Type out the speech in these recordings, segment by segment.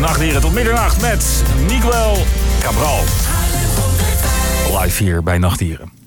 Nachtdieren tot middernacht met Miguel Cabral. Live hier bij Nachtdieren.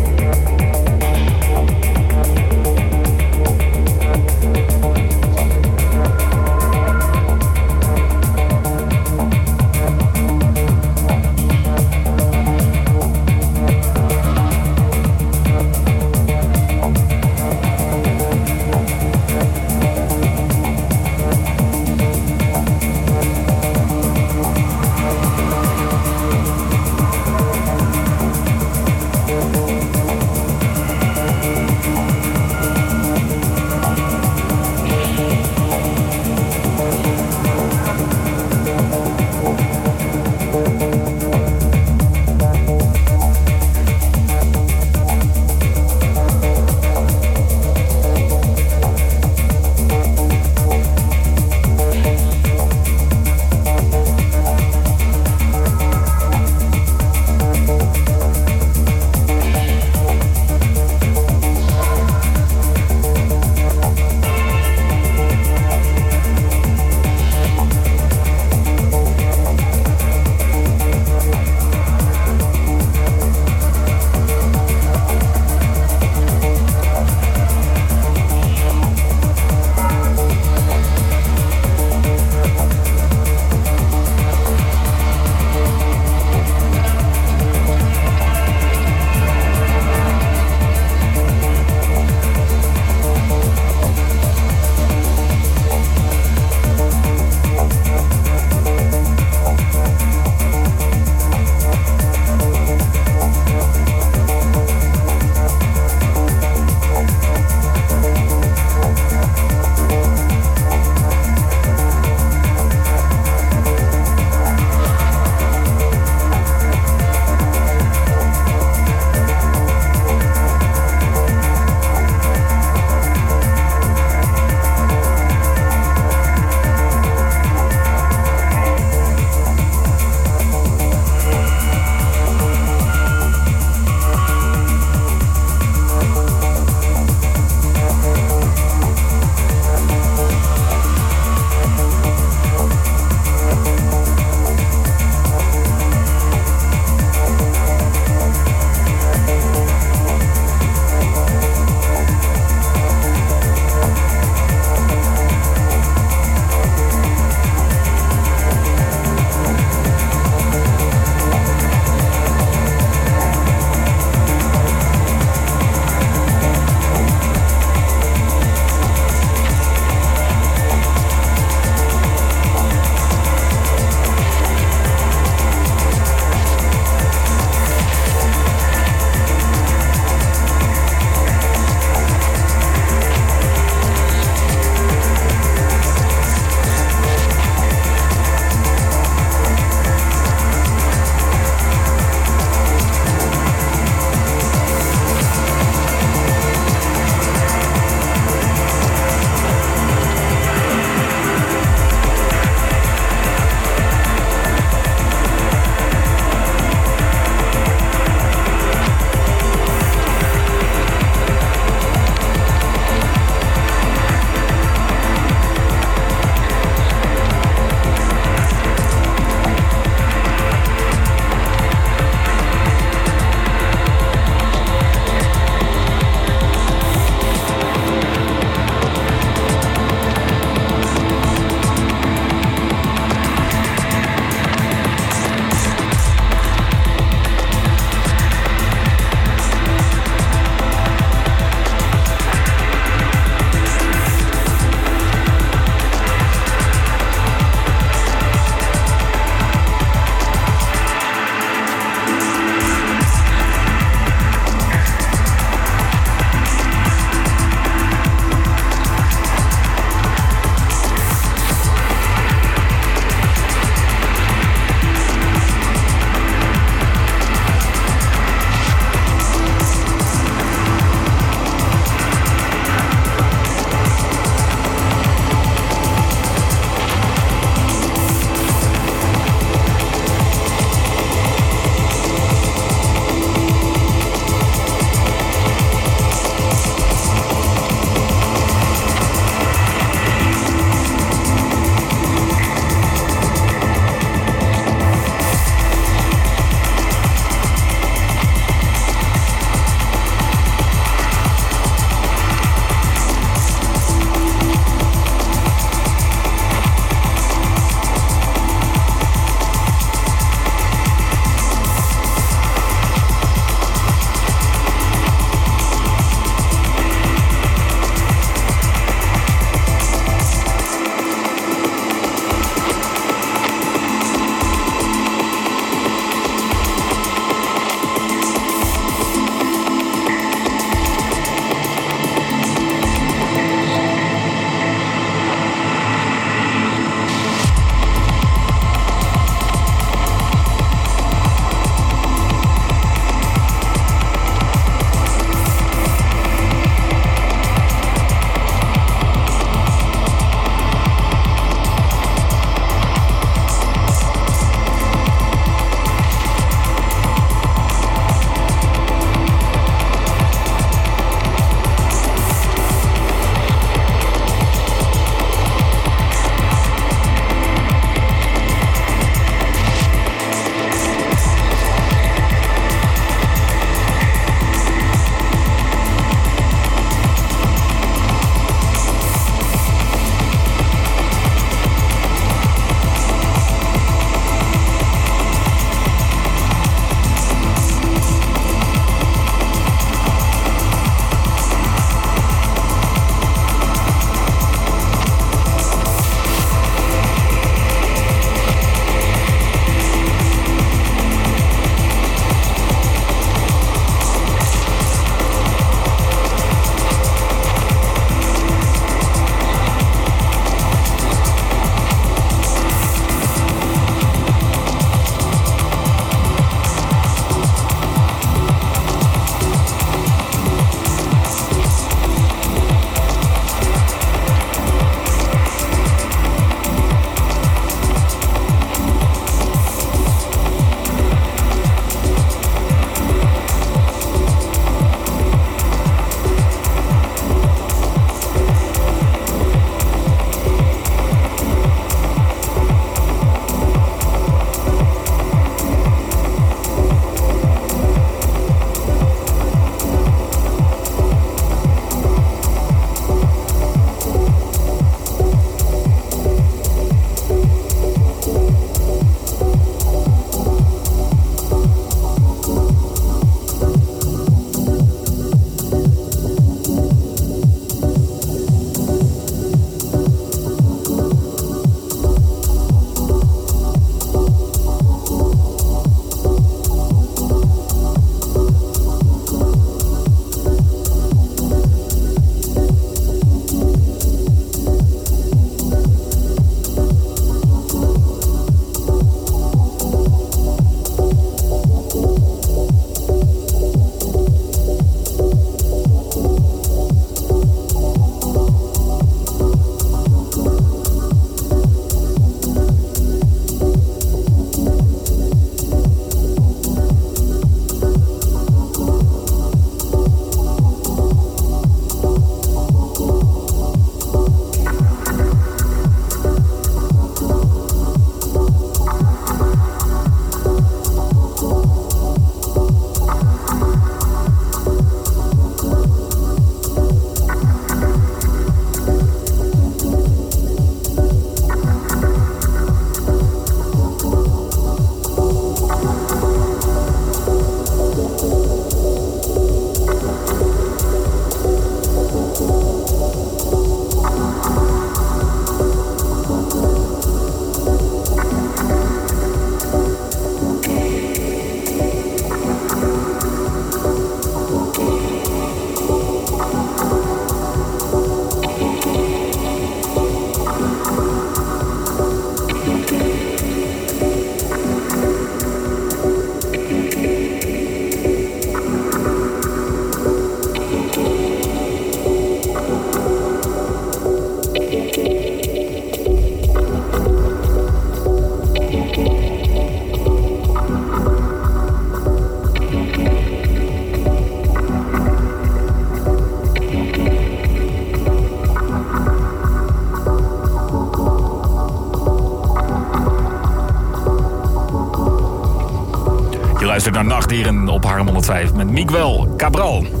Luistert naar Nachtdieren op Harm 105 met Miguel Cabral.